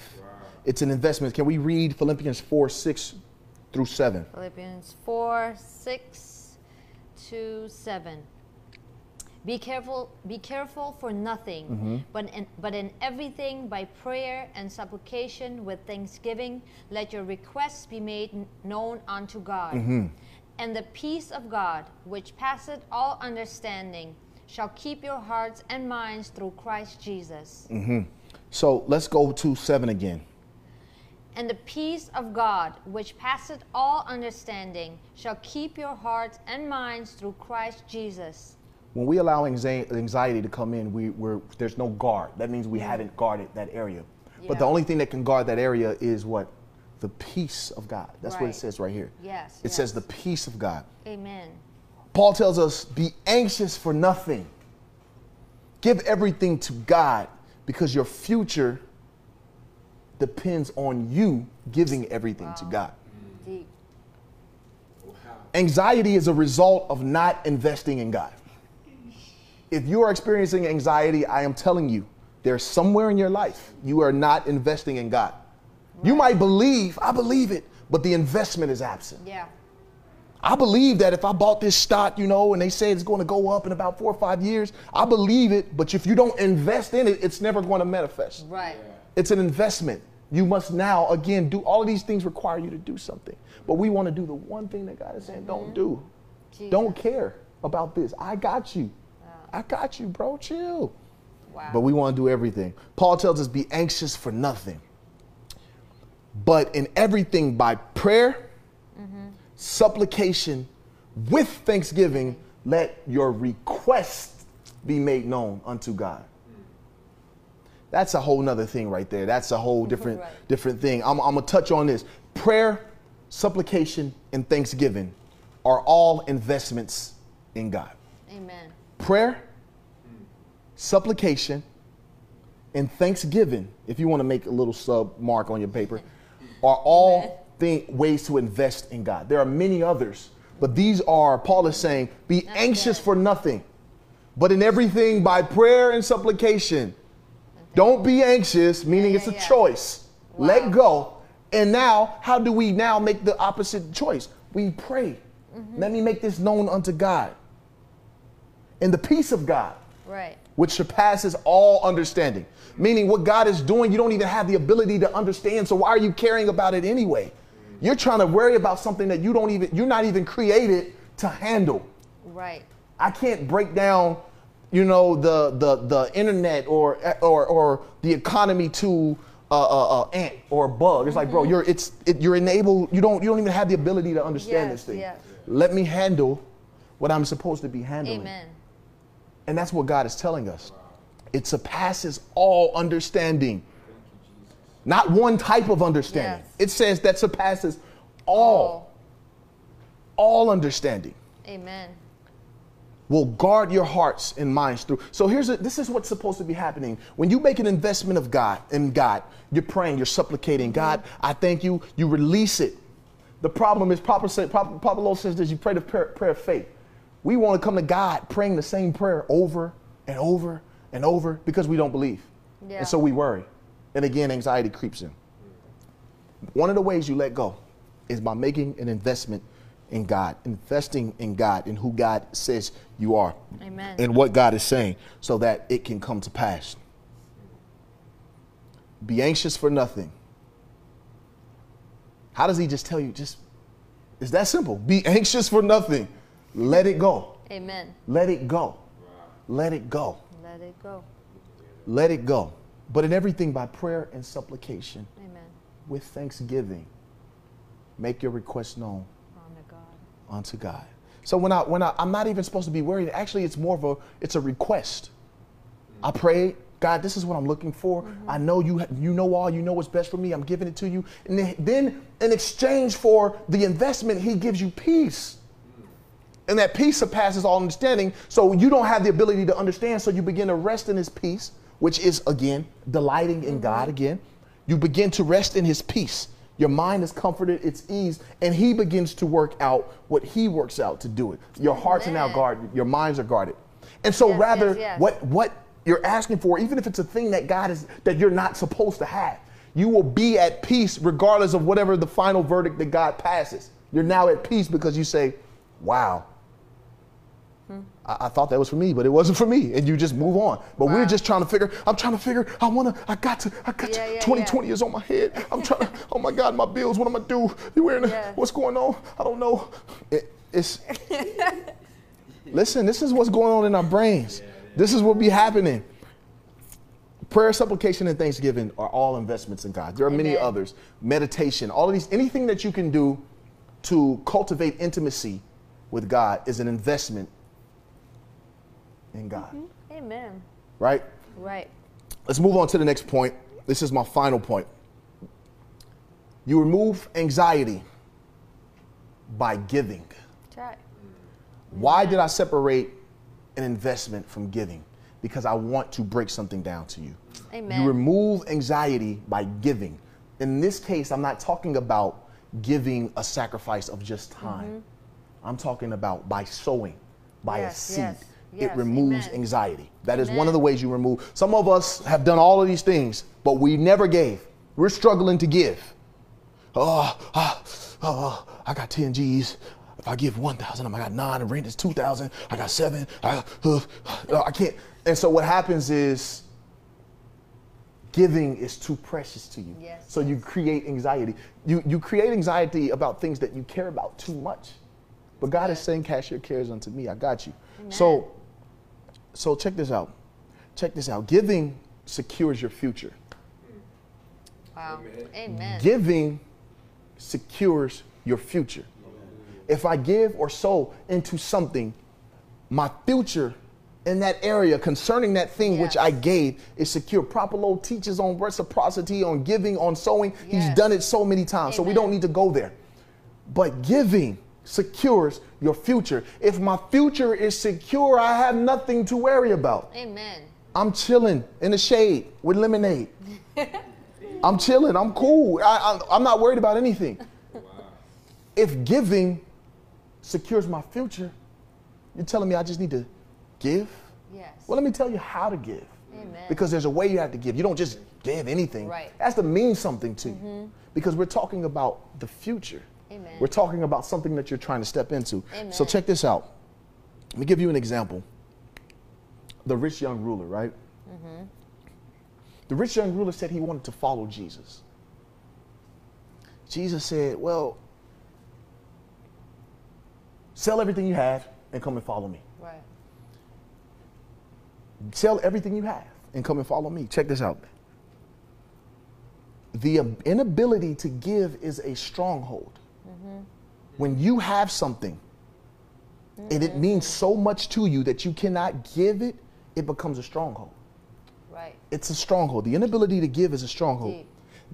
It's an investment. Can we read Philippians 4 6 through 7? Philippians 4 6 to 7. Be careful, be careful for nothing, mm-hmm. but, in, but in everything by prayer and supplication with thanksgiving, let your requests be made known unto God. Mm-hmm. And the peace of God, which passeth all understanding, shall keep your hearts and minds through Christ Jesus. Mm-hmm. So let's go to 7 again. And the peace of God, which passeth all understanding, shall keep your hearts and minds through Christ Jesus. When we allow anxiety to come in, we, we're, there's no guard. That means we mm. haven't guarded that area. But the only thing that can guard that area is what? The peace of God. That's what it says right here. Yes, It says the peace of God. Amen. Paul tells us, be anxious for nothing. Give everything to God because your future depends on you giving everything to God. Mm. Deep. Anxiety is a result of not investing in God. If you are experiencing anxiety, I am telling you, there's somewhere in your life you are not investing in God. You might believe, I believe it, but the investment is absent. Yeah. I believe that if I bought this stock, you know, and they say it's going to go up in about four or five years, I believe it. But if you don't invest in it, it's never going to manifest. Right. It's an investment. You must now, again, do all of these things require you to do something. But we want to do the one thing that God is saying, don't mm-hmm. do. Jesus. Don't care about this. I got you. I got you, bro. Chill. Wow. But we want to do everything. Paul tells us, be anxious for nothing. But in everything by prayer, supplication, with thanksgiving, let your request be made known unto God. That's a whole nother thing right there. That's a whole different Right. different thing. I'm, I'm gonna touch on this. Prayer, supplication, and thanksgiving are all investments in God. Amen. Prayer, supplication, and thanksgiving, if you want to make a little sub mark on your paper, are all thing, ways to invest in God. There are many others, but these are, Paul is saying, be anxious good. for nothing, but in everything by prayer and supplication. Don't be anxious, meaning Yeah, it's a yeah. choice. Wow. Let go. And now, how do we now make the opposite choice? We pray. Mm-hmm. Let me make this known unto God. And the peace of God, Right. which surpasses all understanding. Meaning, what God is doing, you don't even have the ability to understand. So, why are you caring about it anyway? You're trying to worry about something that you don't even, you're not even created to handle. Right. I can't break down, you know, the the the internet or or or the economy to a, a, a ant or a bug. It's like, bro, mm-hmm. you're it's it, you're enabled. You don't you don't even have the ability to understand Yes, this thing. yes. Let me handle what I'm supposed to be handling. Amen. And that's what God is telling us. It surpasses all understanding. Not one type of understanding. Yes. It says that surpasses all, all understanding. Amen. Will guard your hearts and minds through. So here's a, this is what's supposed to be happening. When you make an investment of God in God, you're praying, you're supplicating, mm-hmm. God, I thank you. You release it. The problem is, Papa said, Papa, Papa Lo says this, you pray the prayer, prayer of faith. We want to come to God praying the same prayer over and over and over because we don't believe. Yeah. And so we worry. And again, anxiety creeps in. One of the ways you let go is by making an investment in God, investing in God, in who God says you are, Amen. and what God is saying, so that it can come to pass. Be anxious for nothing, How does he just tell you, just, it's that simple. Be anxious for nothing. Let it go. Amen. Let it go. Let it go. Let it go. Let it go. But in everything by prayer and supplication Amen. with thanksgiving, make your request known Honor God. unto God. So when I when I I'm not even supposed to be worried. Actually, it's more of a it's a request. I mm-hmm. pray, God, this is what I'm looking for. Mm-hmm. I know you you know all. You know what's best for me. I'm giving it to you. And then, then in exchange for the investment, He gives you peace. Mm. And that peace surpasses all understanding. So you don't have the ability to understand. So you begin to rest in His peace, which is again delighting in mm-hmm. God. Again, you begin to rest in His peace. Your mind is comforted, it's ease, and He begins to work out what He works out to do it. Your hearts are now mm. guarded, your minds are guarded. And so Yes, rather yes, yes. what what you're asking for, even if it's a thing that God is that you're not supposed to have, you will be at peace regardless of whatever the final verdict that God passes. You're now at peace because you say, Wow. I, I thought that was for me, but it wasn't for me. And you just move on. But we're just trying to figure, I'm trying to figure, I wanna, I got to, I got Yeah, to, yeah, 2020 is on my head. I'm trying to, oh my God, my bills, what am I do? You wearing, a- Yeah. what's going on? I don't know. It, it's, Listen, this is what's going on in our brains. This is what be happening. Prayer, supplication, and thanksgiving are all investments in God. There are many others. Meditation, all of these, anything that you can do to cultivate intimacy with God is an investment in God. Amen. Right? Right. Let's move on to the next point. This is my final point. You remove anxiety by giving. That's right. Why did I separate an investment from giving? Because I want to break something down to you. Amen. You remove anxiety by giving. In this case, I'm not talking about giving a sacrifice of just time. I'm talking about by sowing, by Mm-hmm. Yes, a seed. yes, it removes amen. anxiety. That is one of the ways you remove. Some of us have done all of these things, but we never gave. We're struggling to give. Oh, ah, oh, I got 10 G's. If I give 1,000, I got nine, and rent is 2,000. I got seven. I, uh, uh, I can't. And so what happens is giving is too precious to you. Yes, so you create anxiety. You, you create anxiety about things that you care about too much. But God is saying, cast your cares unto me. I got you. So, so check this out. Check this out. Giving secures your future. Wow. Amen. Giving secures your future. If I give or sow into something, my future in that area concerning that thing which I gave is secure. Papa Lo teaches on reciprocity, on giving, on sowing. He's done it so many times, so we don't need to go there. But giving secures your future. If my future is secure, I have nothing to worry about. Amen. I'm chilling in the shade with lemonade. I'm chilling. I'm cool. I, I, I'm not worried about anything. If giving secures my future, you're telling me I just need to give? Yes. Well, let me tell you how to give. Amen. Because there's a way you have to give. You don't just give anything. Right. It has to mean something to you. Mm-hmm. Because we're talking about the future. Amen. We're talking about something that you're trying to step into. So check this out. Let me give you an example. The rich young ruler, right? Mm-hmm. The rich young ruler said he wanted to follow Jesus. Jesus said, Well, sell everything you have and come and follow me. Right. Sell everything you have and come and follow me. Check this out. The inability to give is a stronghold. When you have something and it mm-hmm. means so much to you that you cannot give it, it becomes a stronghold. Right. It's a stronghold. The inability to give is a stronghold. Deep.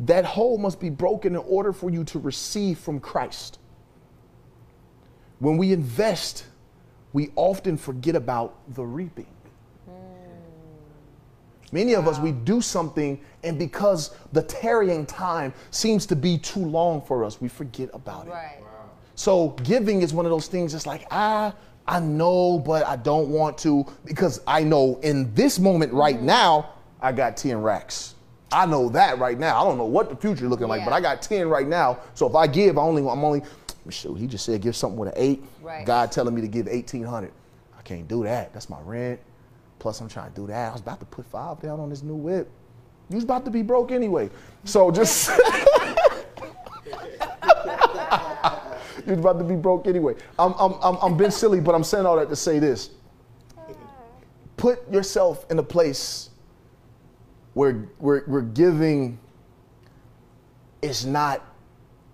That hold must be broken in order for you to receive from Christ. When we invest, we often forget about the reaping. Mm. Many of us, we do something, and because the tarrying time seems to be too long for us, we forget about it. So giving is one of those things. It's like ah, I know, but I don't want to because I know in this moment right now I got ten racks. I know that right now. I don't know what the future looking like, Yeah. but I got ten right now. So if I give, I only I'm only shoot. He just said give something with an eight. Right. God telling me to give eighteen hundred. I can't do that. That's my rent. Plus I'm trying to do that. I was about to put five down on this new whip. You was about to be broke anyway. So just You're about to be broke anyway. I'm, I'm, I'm, I'm being silly, but I'm saying all that to say this. Put yourself in a place where, where, where giving is not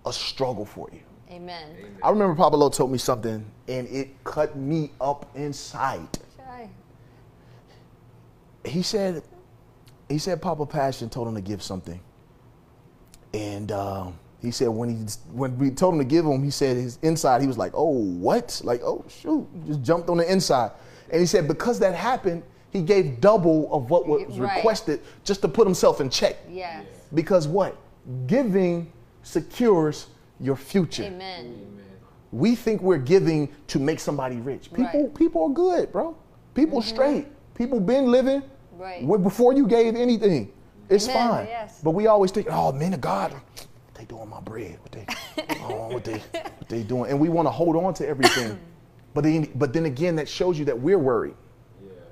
a struggle for you. Amen. I remember Pablo told me something and it cut me up inside. Shy. He said, he said Papa Passion told him to give something. And um, he said when he when we told him to give him, he said his inside, he was like, oh, what? Like, oh shoot, just jumped on the inside. And he said because that happened, he gave double of what was Right. requested just to put himself in check. Yes. Because what? Giving secures your future. Amen. We think we're giving to make somebody rich. People, Right. Mm-hmm. people are good, bro. People straight. People been living Right. before you gave anything. It's Amen, fine. yes. But we always think, oh, men of God, they doing my bread. What they, oh, what they, what they doing? And we want to hold on to everything. but then, but then again, that shows you that we're worried,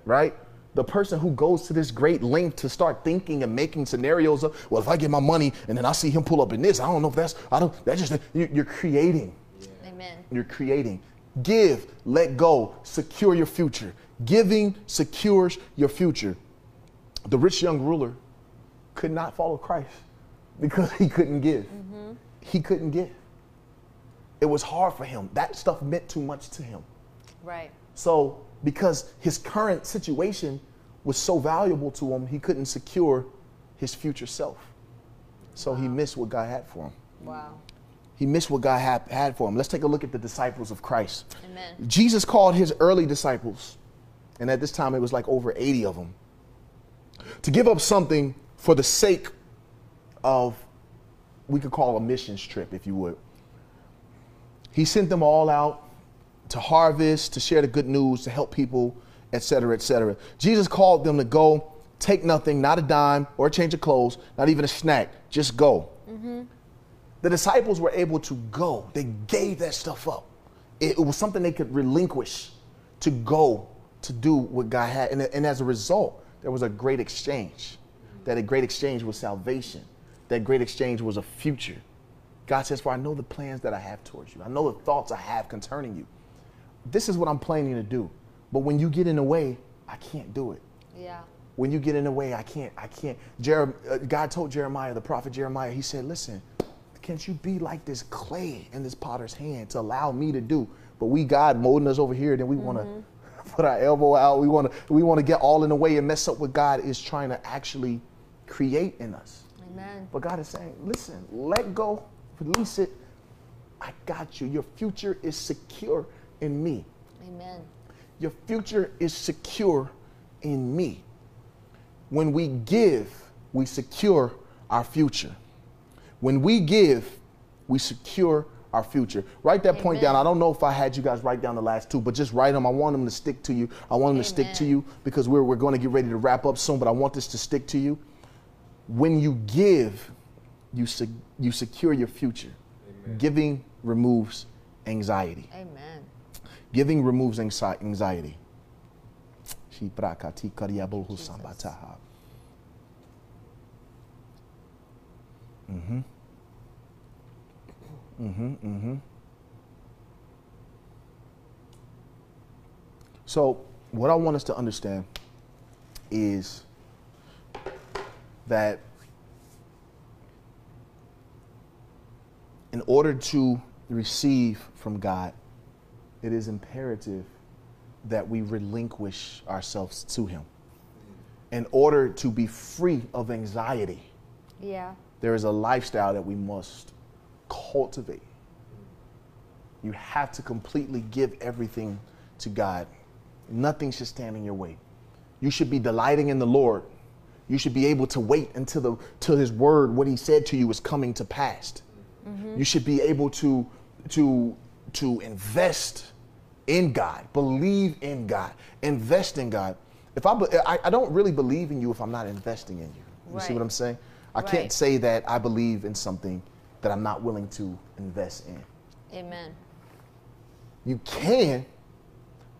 right? The person who goes to this great length to start thinking and making scenarios of, well, if I get my money and then I see him pull up in this, I don't know if that's, I don't, that's just, you- you're creating. Amen. You're creating. Give, let go, secure your future. Giving secures your future. The rich young ruler could not follow Christ because he couldn't give. Mm-hmm. He couldn't give. It was hard for him. That stuff meant too much to him. Right. So, because his current situation was so valuable to him, he couldn't secure his future self. So he missed what God had for him. Wow. He missed what God had, had for him. Let's take a look at the disciples of Christ. Amen. Jesus called his early disciples, and at this time it was like over 80 of them, to give up something for the sake of, we could call a missions trip, if you would. He sent them all out to harvest, to share the good news, to help people, etc., cetera, et cetera. Jesus called them to go, take nothing, not a dime or a change of clothes, not even a snack, just go. Mm-hmm. The disciples were able to go, they gave that stuff up. It, it was something they could relinquish to go to do what God had. And, and as a result, there was a great exchange. That a great exchange was salvation. That great exchange was a future. God says, For I know the plans that I have towards you. I know the thoughts I have concerning you. This is what I'm planning to do. But when you get in the way, I can't do it. Yeah. When you get in the way, I can't, I can't. Jer- uh, God told Jeremiah, the prophet Jeremiah, he said, listen, can't you be like this clay in this potter's hand to allow me to do? But we, God, molding us over here, then we want to put our elbow out. We want to, we want to get all in the way and mess up what God is trying to actually create in us. Amen. But God is saying, listen, let go, release it. I got you. Your future is secure in me. Amen. Your future is secure in me. When we give, we secure our future. When we give, we secure our future. Write that point down. I don't know if I had you guys write down the last two, but just write them. I want them to stick to you. I want them to stick to you because we're, we're going to get ready to wrap up soon, but I want this to stick to you. When you give, you, se- you secure your future. Giving removes anxiety. Amen. Giving removes anxi- anxiety. Shibrakati kariabulhu sambataha. Mhm. Mhm. Mhm. So, what I want us to understand is that in order to receive from God, it is imperative that we relinquish ourselves to Him. In order to be free of anxiety, Yeah. there is a lifestyle that we must cultivate. You have to completely give everything to God. Nothing should stand in your way. You should be delighting in the Lord. You should be able to wait until the till His word, what He said to you, is coming to pass. Mm-hmm. You should be able to to to invest in God, believe in God, invest in God. If I, I, I don't really believe in you if I'm not investing in you. You see what I'm saying? I Right. can't say that I believe in something that I'm not willing to invest in. Amen. You can,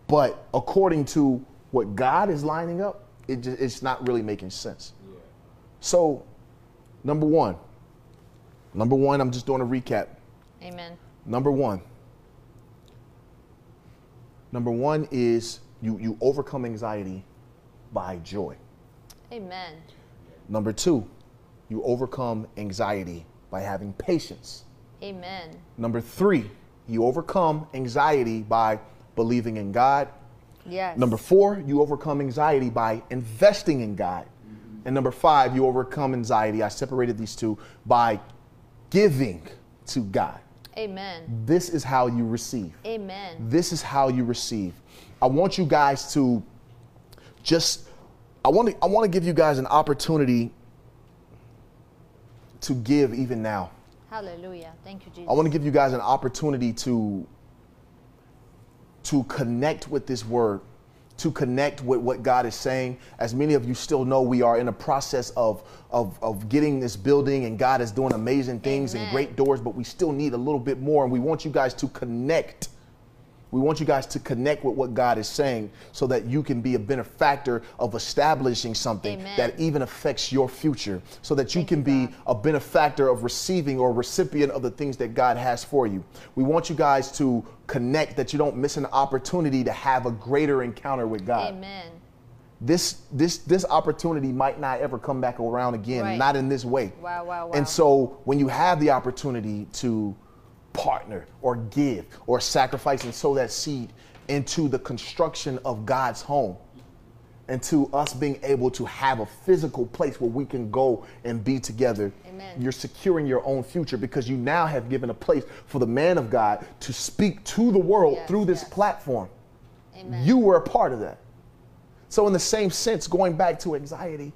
but according to what God is lining up, it just, it's not really making sense. So, number one, number one, I'm just doing a recap. Amen. Number one. Number one is you, you overcome anxiety by joy. Amen. Number two, you overcome anxiety by having patience. Amen. Number three, you overcome anxiety by believing in God. Yes. Number four, you overcome anxiety by investing in God. And number five, you overcome anxiety. I separated these two by giving to God. Amen. This is how you receive. Amen. This is how you receive. I want you guys to just I want to I want to give you guys an opportunity to give even now. Hallelujah. Thank you, Jesus. I want to give you guys an opportunity to to connect with this word, to connect with what God is saying. As many of you still know, we are in a process of of, of getting this building, and God is doing amazing things and great doors, but we still need a little bit more, and we want you guys to connect. We want you guys to connect with what God is saying so that you can be a benefactor of establishing something Amen. that even affects your future, so that you Thank can you, be a benefactor of receiving or recipient of the things that God has for you. We want you guys to connect that you don't miss an opportunity to have a greater encounter with God. Amen. This this this opportunity might not ever come back around again, Right. not in this way. Wow, wow, wow. And so when you have the opportunity to partner or give or sacrifice and sow that seed into the construction of God's home and to us being able to have a physical place where we can go and be together. Amen. You're securing your own future because you now have given a place for the man of God to speak to the world Yes, through this yes. platform. Amen. You were a part of that. So, in the same sense, going back to anxiety,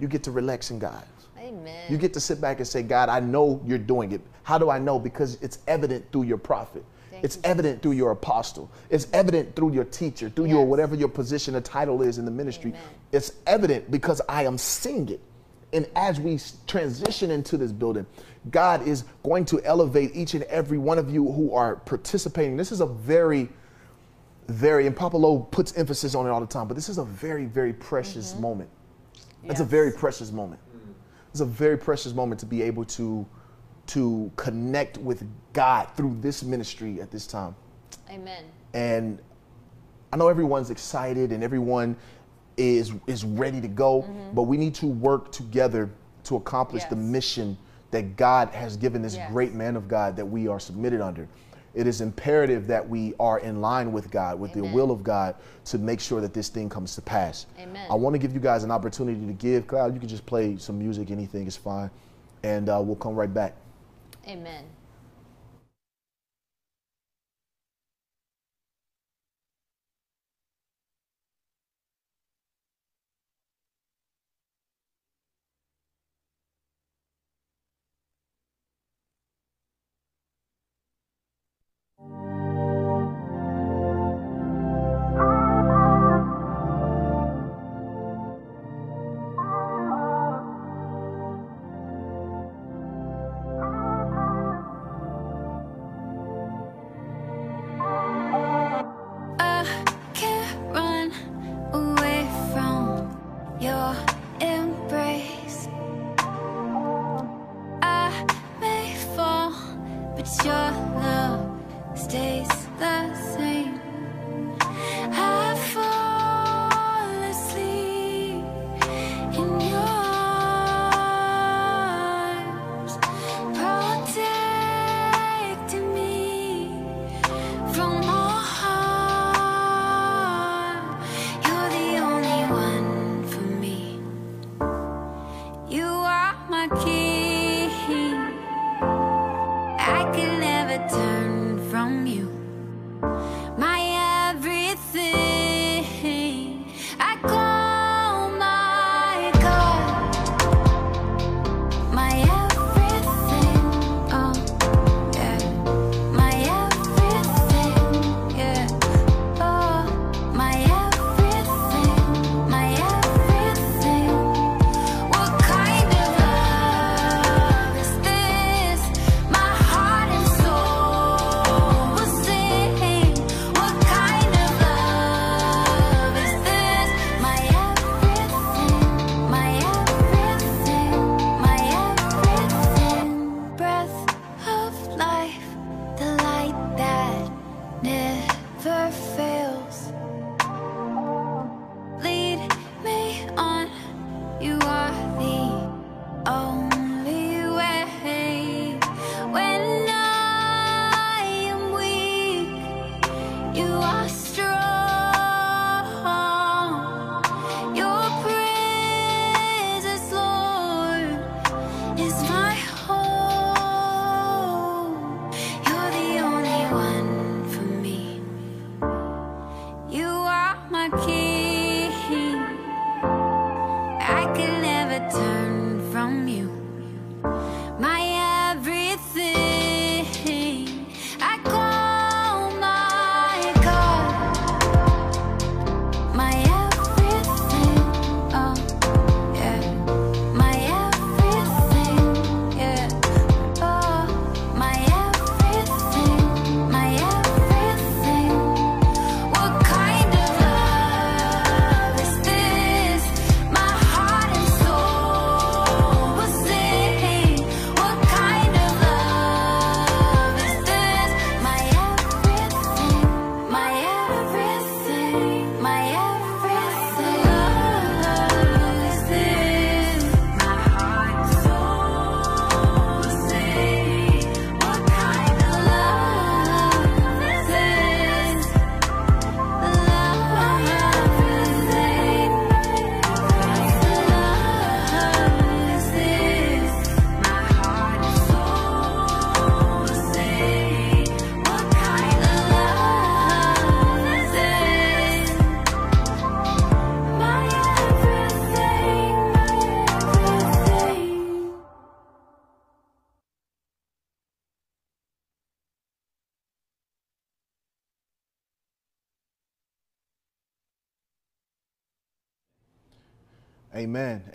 you get to relax in God. Amen. You get to sit back and say, God, I know you're doing it. How do I know? Because it's evident through your prophet. Thank it's you, evident through your apostle. It's evident through your teacher, through your whatever your position or title is in the ministry. Amen. It's evident because I am seeing it. And as we transition into this building, God is going to elevate each and every one of you who are participating. This is a very, very, and Papa puts emphasis on it all the time, but this is a very, very precious mm-hmm. moment. It's a very precious moment. It's a very precious moment to be able to to connect with God through this ministry at this time. Amen. And I know everyone's excited and everyone is is ready to go, mm-hmm. but we need to work together to accomplish the mission that God has given this Yes. great man of God that we are submitted under. It is imperative that we are in line with God, with the will of God, to make sure that this thing comes to pass. Amen. I want to give you guys an opportunity to give. Cloud, you can just play some music, anything is fine, and uh, we'll come right back. Amen. love stays the same.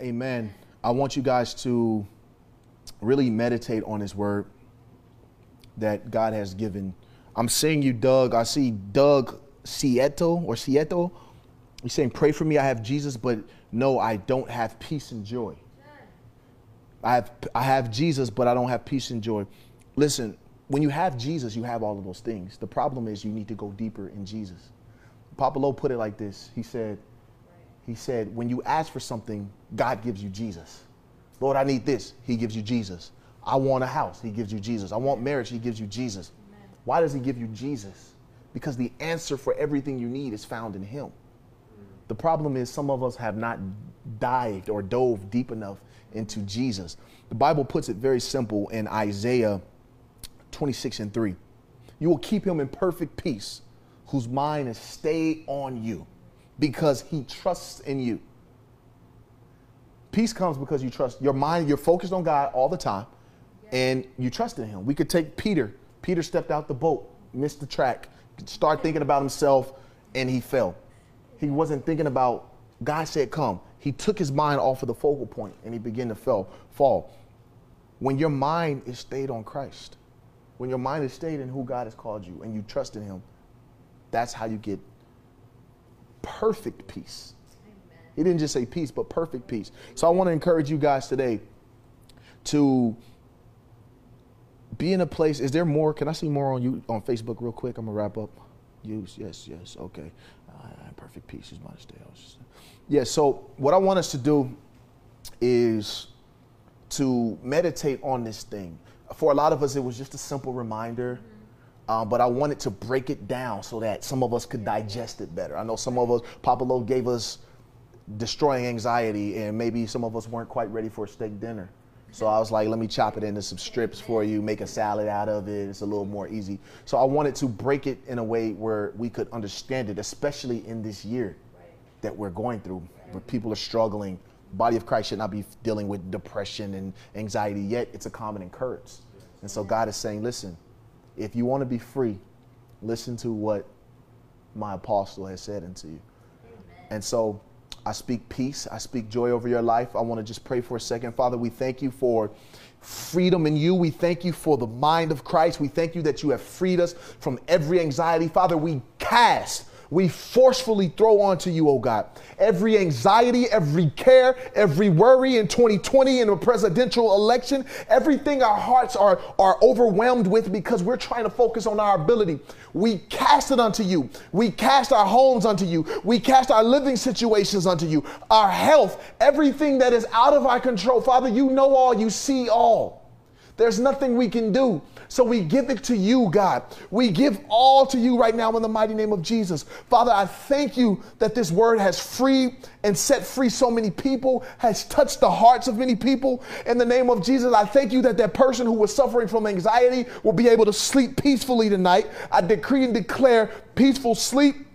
Amen. I want you guys to really meditate on his word that God has given. I'm seeing you, Doug. I see Doug Sieto or Sieto. He's saying, Pray for me. I have Jesus, but no, I don't have peace and joy. I have I have Jesus, but I don't have peace and joy. Listen, when you have Jesus, you have all of those things. The problem is you need to go deeper in Jesus. Papa Lowe put it like this. He said, he said, when you ask for something, God gives you Jesus. Lord, I need this. He gives you Jesus. I want a house. He gives you Jesus. I want marriage. He gives you Jesus. Why does he give you Jesus? Because the answer for everything you need is found in him. The problem is some of us have not dived or dove deep enough into Jesus. The Bible puts it very simple in Isaiah 26 and 3. You will keep him in perfect peace, whose mind is stayed on you because he trusts in you. Peace comes because you trust your mind, you're focused on God all the time, and you trust in him. We could take Peter. Peter stepped out the boat, missed the track, start thinking about himself, and he fell. He wasn't thinking about God said come. He took his mind off of the focal point and he began to fell, fall. When your mind is stayed on Christ, when your mind is stayed in who God has called you and you trust in him, that's how you get perfect peace. He didn't just say peace, but perfect peace. So I want to encourage you guys today to be in a place. Is there more? Can I see more on you on Facebook real quick? I'm gonna wrap up. Use yes, yes, okay. Uh, perfect peace is my stay. Yeah. So what I want us to do is to meditate on this thing. For a lot of us, it was just a simple reminder. Um, but I wanted to break it down so that some of us could digest it better. I know some of us, Papa Lo gave us destroying anxiety, and maybe some of us weren't quite ready for a steak dinner. So I was like, let me chop it into some strips for you, make a salad out of it. It's a little more easy. So I wanted to break it in a way where we could understand it, especially in this year that we're going through, where people are struggling. Body of Christ should not be dealing with depression and anxiety, yet it's a common occurrence. And so God is saying, listen, if you want to be free, listen to what my apostle has said unto you. And so I speak peace. I speak joy over your life. I want to just pray for a second. Father, we thank you for freedom in you. We thank you for the mind of Christ. We thank you that you have freed us from every anxiety. Father, we cast we forcefully throw onto you, oh God, every anxiety, every care, every worry in 2020 in a presidential election, everything our hearts are, are overwhelmed with because we're trying to focus on our ability. We cast it unto you. We cast our homes unto you. We cast our living situations unto you, our health, everything that is out of our control. Father, you know all, you see all. There's nothing we can do. So we give it to you, God. We give all to you right now in the mighty name of Jesus. Father, I thank you that this word has freed and set free so many people, has touched the hearts of many people. In the name of Jesus, I thank you that that person who was suffering from anxiety will be able to sleep peacefully tonight. I decree and declare peaceful sleep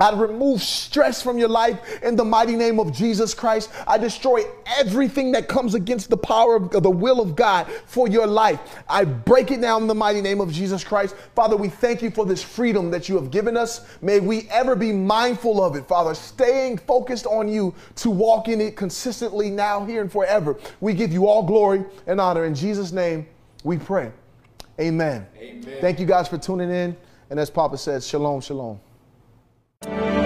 I remove stress from your life in the mighty name of Jesus Christ. I destroy everything that comes against the power of the will of God for your life. I break it down in the mighty name of Jesus Christ. Father, we thank you for this freedom that you have given us. May we ever be mindful of it, Father, staying focused on you to walk in it consistently now, here, and forever. We give you all glory and honor. In Jesus' name, we pray. Amen. Amen. Thank you guys for tuning in. And as Papa says, shalom, shalom you